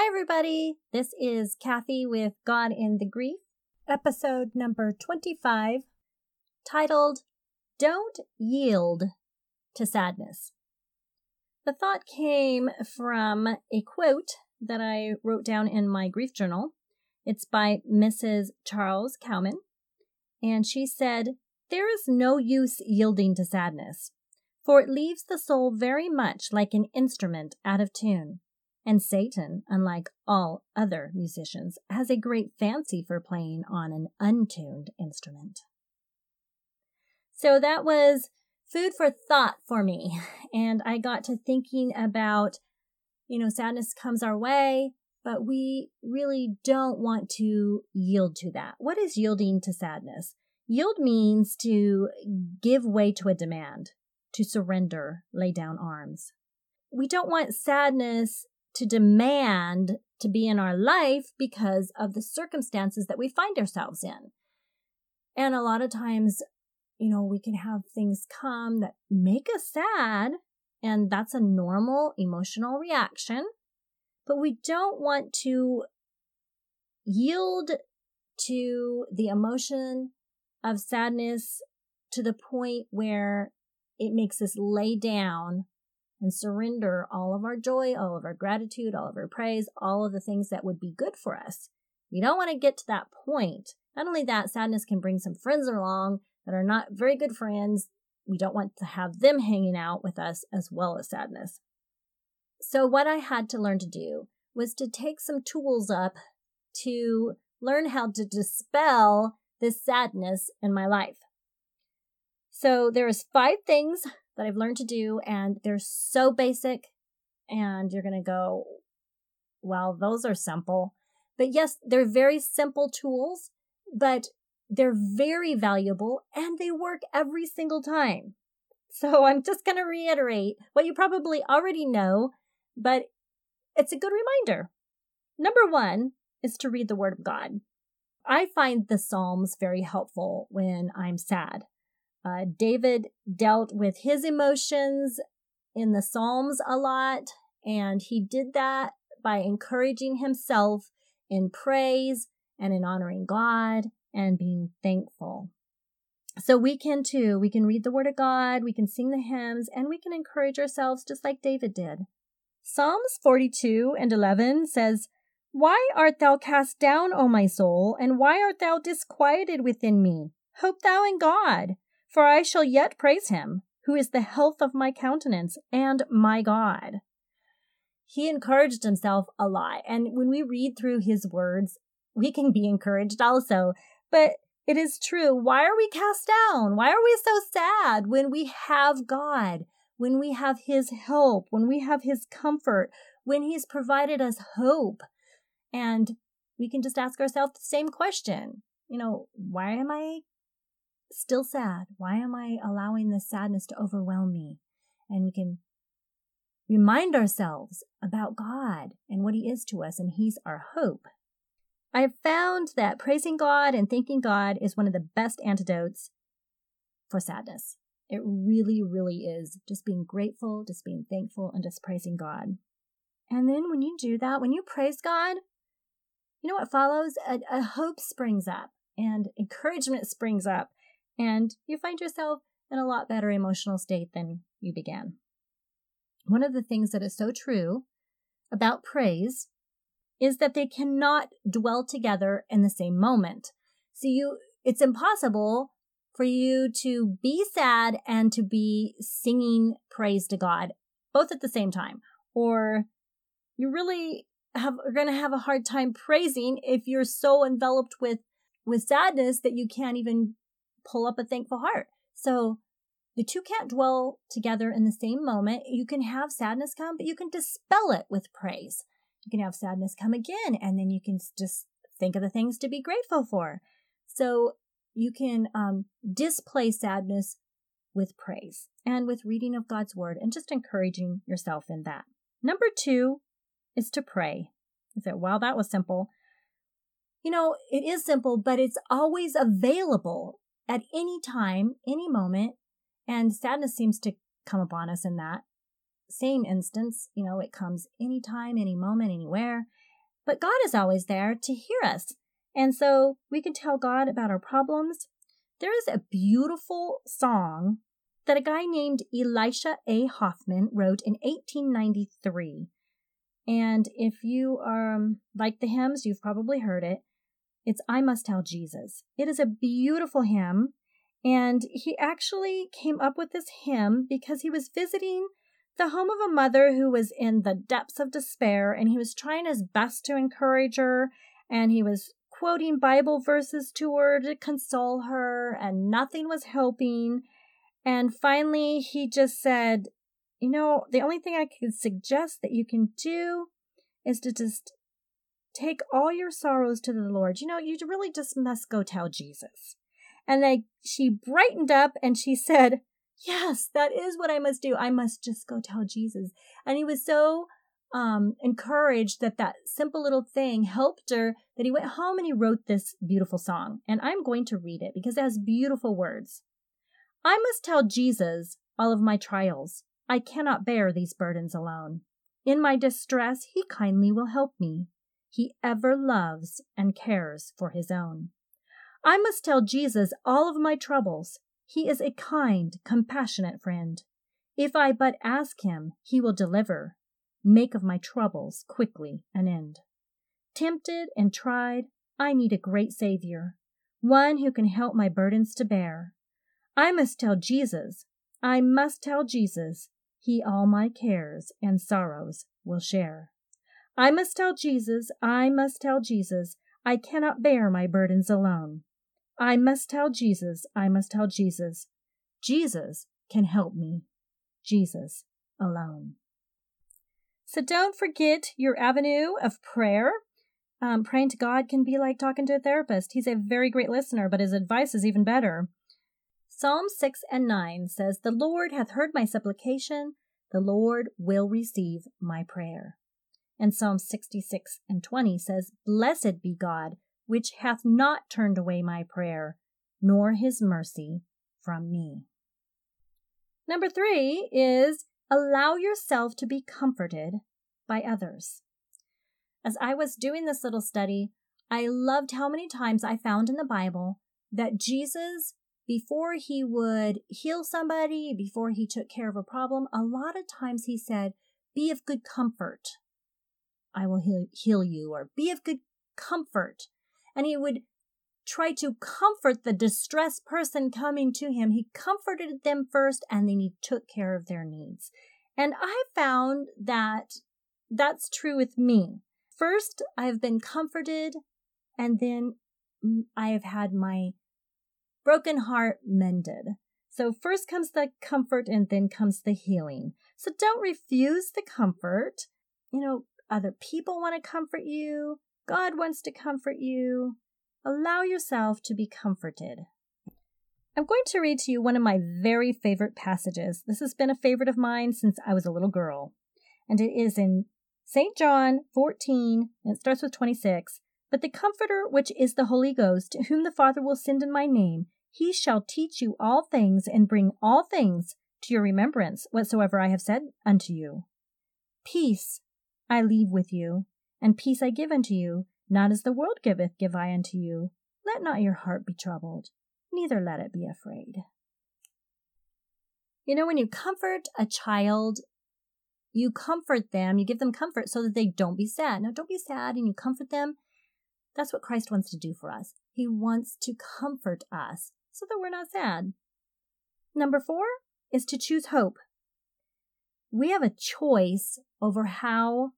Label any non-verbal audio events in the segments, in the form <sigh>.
Hi, everybody. This is Kathy with God in the Grief, episode number 25, titled Don't Yield to Sadness. The thought came from a quote that I wrote down in my grief journal. It's by Mrs. Charles Cowman, and she said, There is no use yielding to sadness, for it leaves the soul very much like an instrument out of tune. And Satan, unlike all other musicians, has a great fancy for playing on an untuned instrument. So that was food for thought for me. <laughs> And I got to thinking about, you know, sadness comes our way, but we really don't want to yield to that. What is yielding to sadness? Yield means to give way to a demand, to surrender, lay down arms. We don't want sadness to demand to be in our life because of the circumstances that we find ourselves in. And a lot of times, you know, we can have things come that make us sad, and that's a normal emotional reaction. But we don't want to yield to the emotion of sadness to the point where it makes us lay down and surrender all of our joy, all of our gratitude, all of our praise, all of the things that would be good for us. We don't want to get to that point. Not only that, sadness can bring some friends along that are not very good friends. We don't want to have them hanging out with us as well as sadness. So, what I had to learn to do was to take some tools up to learn how to dispel this sadness in my life. So, there's five things that I've learned to do, and they're so basic. And you're going to go, well, those are simple. But yes, they're very simple tools, but they're very valuable and they work every single time. So <laughs> I'm just going to reiterate what you probably already know, but it's a good reminder. Number one is to read the Word of God. I find the Psalms very helpful when I'm sad. Uh, David dealt with his emotions in the Psalms a lot, and he did that by encouraging himself in praise and in honoring God and being thankful. So we can too. We can read the Word of God, we can sing the hymns, and we can encourage ourselves just like David did. Psalms 42 and 11 says, Why art thou cast down, O my soul, and why art thou disquieted within me? Hope thou in God for I shall yet praise him, who is the health of my countenance and my God. He encouraged himself a lot. And when we read through his words, we can be encouraged also. But it is true. Why are we cast down? Why are we so sad when we have God, when we have his help, when we have his comfort, when he's provided us hope? And we can just ask ourselves the same question. You know, why am I still sad. Why am I allowing this sadness to overwhelm me? And we can remind ourselves about God and what He is to us, and He's our hope. I have found that praising God and thanking God is one of the best antidotes for sadness. It really, really is. Just being grateful, just being thankful, and just praising God. And then when you do that, when you praise God, you know what follows? A, a hope springs up and encouragement springs up and you find yourself in a lot better emotional state than you began. One of the things that is so true about praise is that they cannot dwell together in the same moment. So you, it's impossible for you to be sad and to be singing praise to God both at the same time. Or you really have, are going to have a hard time praising if you're so enveloped with, with sadness that you can't even pull up a thankful heart. So the two can't dwell together in the same moment. You can have sadness come, but you can dispel it with praise. You can have sadness come again, and then you can just think of the things to be grateful for. So you can um, displace sadness with praise and with reading of God's word and just encouraging yourself in that. Number two is to pray. I said, wow, that was simple. You know, it is simple, but it's always available at any time, any moment. And sadness seems to come upon us in that same instance. You know, it comes anytime, any moment, anywhere. but God is always there to hear us. And so we can tell God about our problems. There is a beautiful song that a guy named Elisha A. Hoffman wrote in 1893. And if you um, like the hymns, you've probably heard it. It's I Must Tell Jesus. It is a beautiful hymn. And he actually came up with this hymn because he was visiting the home of a mother who was in the depths of despair and he was trying his best to encourage her and he was quoting Bible verses to her to console her and nothing was helping. And finally, he just said, You know, the only thing I could suggest that you can do is to just take all your sorrows to the Lord. You know, you really just must go tell Jesus. And then she brightened up and she <laughs> said, Yes, that is what I must do. I must just go tell Jesus. And he was so um, encouraged that that simple little thing helped her that he went home and he wrote this beautiful song. And I'm going to read it because it has beautiful words. I must tell Jesus all of my trials. I cannot bear these burdens alone. In my distress, he kindly will help me. He ever loves and cares for his own. I must tell Jesus all of my troubles. He is a kind, compassionate friend. If I but ask him, he will deliver, make of my troubles quickly an end. Tempted and tried, I need a great Savior, one who can help my burdens to bear. I must tell Jesus, I must tell Jesus, he all my cares and sorrows will share. I must tell Jesus, I must tell Jesus, I cannot bear my burdens alone. I must tell Jesus, I must tell Jesus. Jesus can help me. Jesus alone. So don't forget your avenue of prayer. Um, praying to God can be like talking to a therapist. He's a very great listener, but his advice is even better. Psalm 6 and 9 says, The Lord hath heard my supplication, the Lord will receive my prayer. And Psalm 66 and 20 says, Blessed be God which hath not turned away my prayer, nor his mercy from me. Number three is allow yourself to be comforted by others. As I was doing this little study, I loved how many times I found in the Bible that Jesus, before he would heal somebody, before he took care of a problem, a lot of times he said, Be of good comfort. I will heal, you, or be of good comfort and he would try to comfort the distressed person coming to him. He comforted them first and then he took care of their needs. And I found that that's true with me. First, I've been comforted and then I have had my broken heart mended. So first comes the comfort and then comes the healing. So don't refuse the comfort. You know, other people want to comfort you. God wants to comfort you. Allow yourself to be comforted. I'm going to read to you one of my very favorite passages. This has been a favorite of mine since I was a little girl. And it is in St. John 14, and it starts with 26. But the Comforter, which is the Holy Ghost, whom the Father will send in my name, he shall teach you all things and bring all things to your remembrance whatsoever I have said unto you. Peace I leave with you, and peace I give unto you, not as the world giveth, give I unto you. Let not your heart be troubled, neither let it be afraid. You know, when you comfort a child, you comfort them, you give them comfort so that they don't be sad. Now, don't be sad and you comfort them. That's what Christ wants to do for us. He wants to comfort us so that we're not sad. Number four is to choose hope. We have a choice over how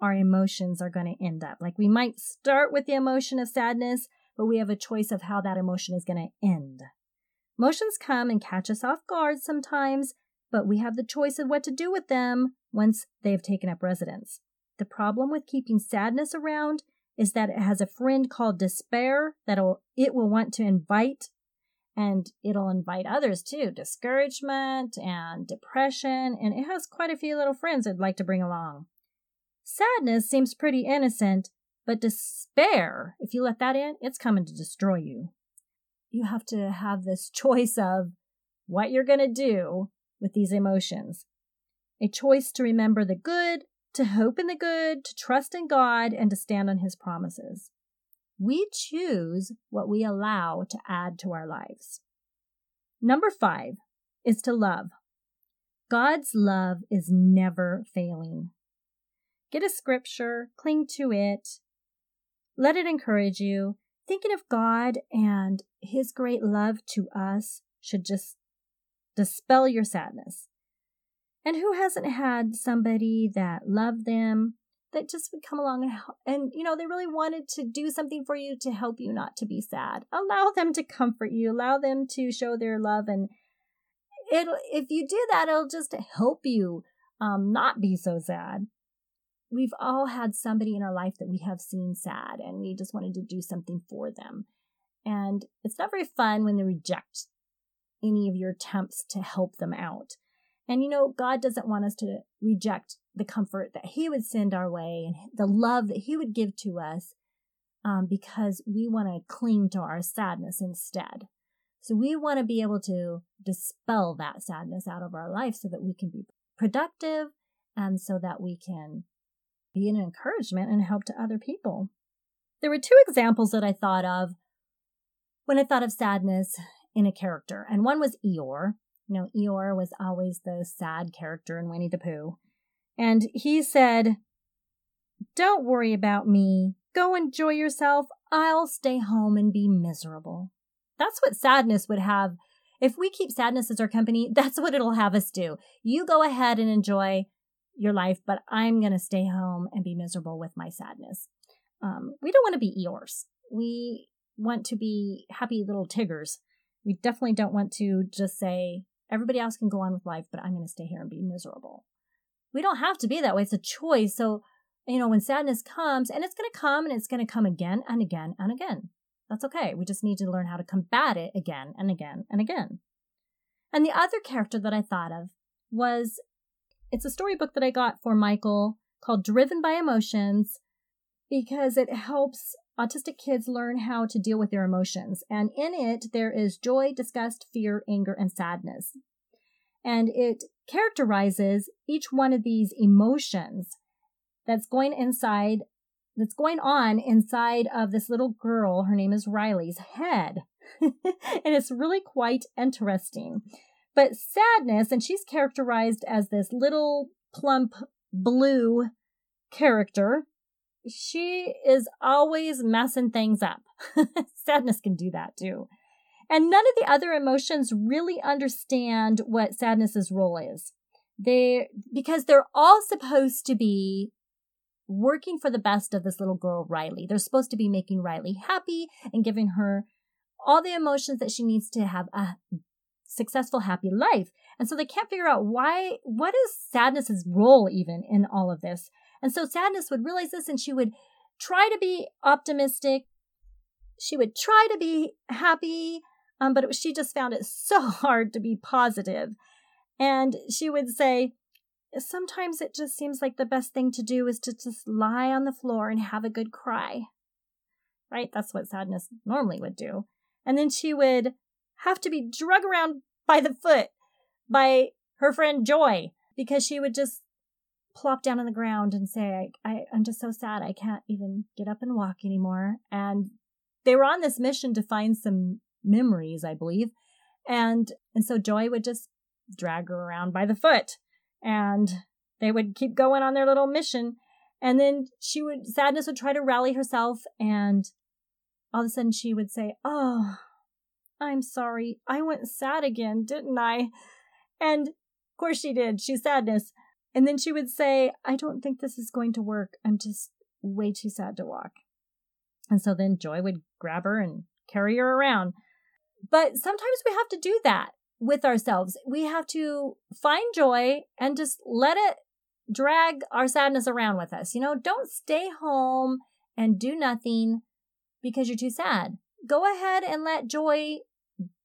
our emotions are going to end up. Like we might start with the emotion of sadness, but we have a choice of how that emotion is going to end. Emotions come and catch us off guard sometimes, but we have the choice of what to do with them once they have taken up residence. The problem with keeping sadness around is that it has a friend called despair that it will want to invite and it'll invite others too discouragement and depression and it has quite a few little friends it'd like to bring along Sadness seems pretty innocent, but despair, if you let that in, it's coming to destroy you. You have to have this <laughs> choice of what you're going to do with these emotions. A choice to remember the good to hope in the good, to trust in God, and to stand on his promises. We choose what we allow to add to our lives. Number five is to love. God's love is never failing. Get a scripture, cling to it, let it encourage you. Thinking of God and His great love to us should just dispel your sadness. And who hasn't had somebody that loved them that just would come along and, and you know they really wanted to do something for you to help you not to be sad. Allow them to comfort you. Allow them to show their love and it'll if you do that it'll just help you um, not be so sad. We've all had somebody in our life that we have seen sad and we just wanted to do something for them. And it's not very fun when they reject any of your attempts to help them out. And you know, God doesn't want us to reject the comfort that He would send our way and the love that He would give to us um, because we want to cling to our sadness instead. So we want to be able to dispel that sadness out of our life so that we can be productive and so that we can be an encouragement and help to other people. There were two examples that I thought of when I thought of sadness in a character, and one was Eeyore, you know, Eeyore was always the sad character in Winnie the Pooh. And he said, Don't worry about me. Go enjoy yourself. I'll stay home and be miserable. That's what sadness would have. If we keep sadness as our company, <laughs> that's what it'll have us do. You go ahead and enjoy your life, but I'm going to stay home and be miserable with my sadness. Um, we don't want to be Eeyores. We want to be happy little Tiggers. We definitely don't want to just say, Everybody else can go on with life, but I'm going to stay here and be miserable. We don't have to be that way. It's a choice. So, you know, when sadness comes, and it's going to come and it's going to come again and again and again. That's okay. We just need to learn how to combat it again and again and again. And the other character that I thought of was it's a storybook that I got for Michael called Driven by Emotions because it helps autistic kids learn how to deal with their emotions. And in it, there is joy, disgust, fear, anger, and sadness. And it characterizes each one of these emotions that's going inside, that's going on inside of this little girl. Her name is Riley's head. <laughs> and it's really quite interesting. But sadness, and she's characterized as this little plump blue character she is always messing things up. <laughs> sadness can do that too. And none of the other emotions really understand what sadness's role is. They, because they're all supposed to be working for the best of this little girl, Riley. They're supposed to be making Riley happy and giving her all the emotions that she needs to have a successful, happy life. And so they can't figure out why, what is sadness's role even in all of this? And so sadness would realize this and she would try to be optimistic. She would try to be happy, um, but was, she just found it so <laughs> hard to be positive. And she would say, Sometimes it just seems like the best thing to do is to just lie on the floor and have a good cry. Right? That's what sadness normally would do. And then she would have to be drug around by the foot by her friend Joy because she would just plop down on the ground and say, I, I, I'm just so sad. I can't even get up and walk anymore. And they were on this mission to find some memories, I believe. And, and so Joy would just drag her around by the foot and they would keep going on their little mission. And then she would, sadness would try to rally herself and all of a sudden she would say, Oh, I'm sorry. I went sad again, didn't I? And of course she did. She's sadness. And then she would say, I don't think this is going to work. I'm just way too sad to walk. And so then Joy would grab her and carry her around. But sometimes we have to do that with ourselves. We have to find joy and just let it drag our sadness around with us. You know, don't stay home and do nothing because you're too sad. Go ahead and let joy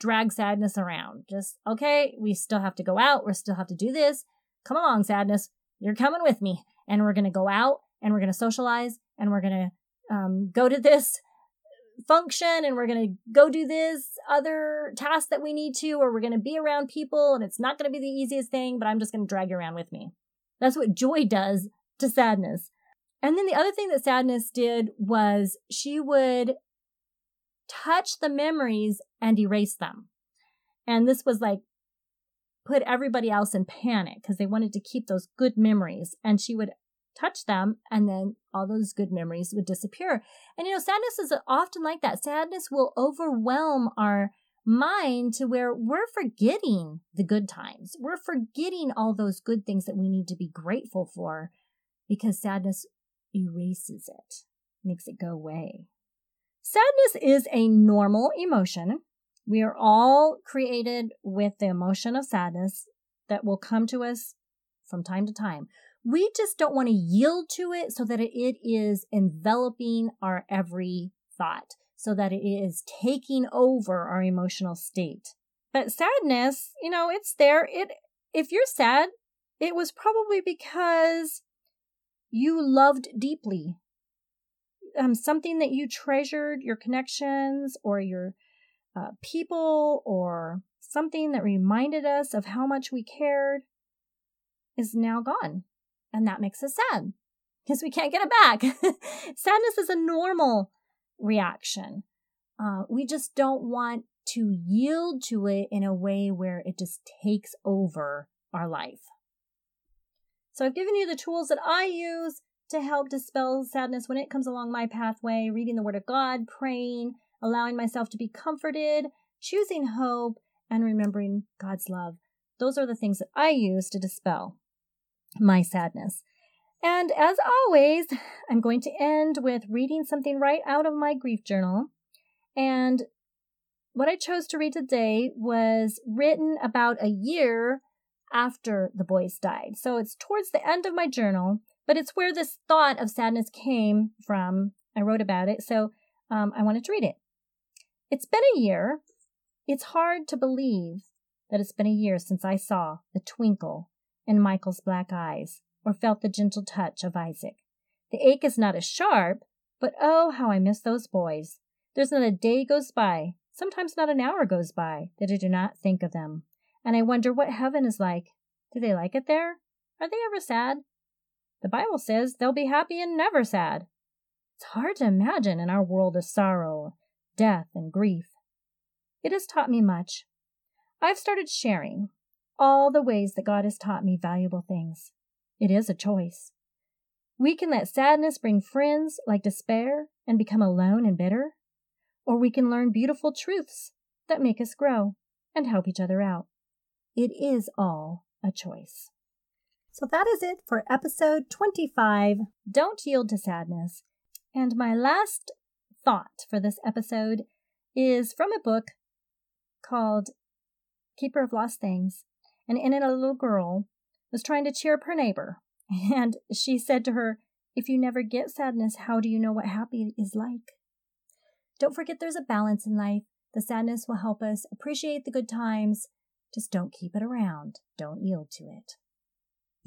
drag sadness around. Just, okay, we still have to go out. We still have to do this. Come along, sadness. You're coming with me. And we're going to go out and we're going to socialize and we're going to um, go to this function and we're going to go do this other task that we need to, or we're going to be around people and it's not going to be the easiest thing, but I'm just going to drag you around with me. That's what joy does to sadness. And then the other thing that sadness did was she would touch the memories and erase them. And this was like put everybody else in panic because they wanted to keep those good memories. And she would touch them and then all those good memories would disappear. And you know, sadness is often like that. Sadness will overwhelm our mind to where we're forgetting the good times. We're forgetting all those good things that we need to be grateful for because sadness erases it, makes it go away. Sadness is a normal emotion. We are all created with the emotion of sadness that will come to us from time to time. We just don't want to yield to it so that it is enveloping our every thought, so that it is taking over our emotional state. But sadness, you know, it's there. It if you're sad, it was probably because you loved deeply um, something that you treasured, your connections or your uh, people or something that reminded us of how much we cared is now gone. And that makes us sad because we can't get it back. <laughs> Sadness is a normal reaction. Uh, we just don't want to yield to it in a way where it just takes over our life. So I've given you the tools that I use to help dispel sadness when it comes along my pathway, reading the Word of God, praying, allowing myself to be comforted, choosing hope, and remembering God's love. Those are the things that I use to dispel my sadness. And as always, I'm going to end with reading something right out of my grief journal. And what I chose to read today was written about a year after the boys died. So it's towards the end of my journal, but it's where this thought of sadness came from. I wrote about it, so um, I wanted to read it. It's been a year. It's hard to believe that it's been a year since I saw the twinkle in Michael's black eyes or felt the gentle touch of Isaac. The ache is not as sharp, but oh, how I miss those boys. There's not a day goes by, sometimes not an hour goes by, that I do not think of them. And I wonder what heaven is like. Do they like it there? Are they ever sad? The Bible says they'll be happy and never sad. It's hard to imagine in our world of sorrow, death, and grief. It has taught me much. I've started sharing all the ways that God has taught me valuable things. It is a choice. We can let sadness bring friends like despair and become alone and bitter, or we can learn beautiful truths that make us grow and help each other out. It is all a choice. So that is it for episode 25 Don't Yield to Sadness. And my last thought for this episode is from a book called Keeper of Lost Things. And in it, a little girl was trying to cheer up her neighbor. <laughs> And she said to her, If you never get sadness, how do you know what happy is like? Don't forget there's a balance in life. The sadness will help us appreciate the good times. Just don't keep it around. Don't yield to it.